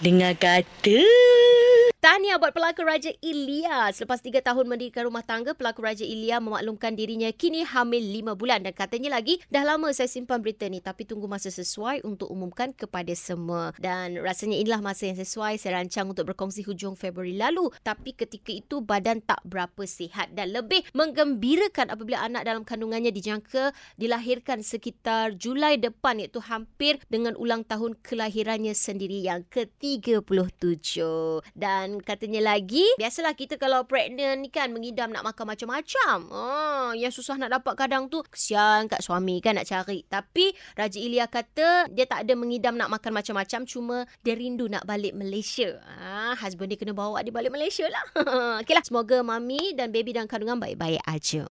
Dengar kata. Tahniah buat pelakon Raja Ilya. Selepas tiga tahun mendirikan rumah tangga, pelakon Raja Ilya memaklumkan dirinya kini hamil lima bulan. Dan katanya lagi, dah lama saya simpan berita ni tapi tunggu masa sesuai untuk umumkan kepada semua. Dan rasanya inilah masa yang sesuai saya rancang untuk berkongsi hujung Februari lalu. Tapi ketika itu badan tak berapa sihat dan lebih menggembirakan apabila anak dalam kandungannya dijangka dilahirkan sekitar Julai depan iaitu hampir dengan ulang tahun kelahirannya sendiri yang ke-37. Dan dan katanya lagi, biasalah kita kalau pregnant ni kan mengidam nak makan macam-macam. Oh, yang susah nak dapat kadang tu kesian kat suami kan nak cari. Tapi Raja Ilya kata dia tak ada mengidam nak makan macam-macam cuma dia rindu nak balik Malaysia. Ah, husband dia kena bawa dia balik Malaysia lah. Okeylah, semoga mami dan baby dalam kandungan baik-baik aja.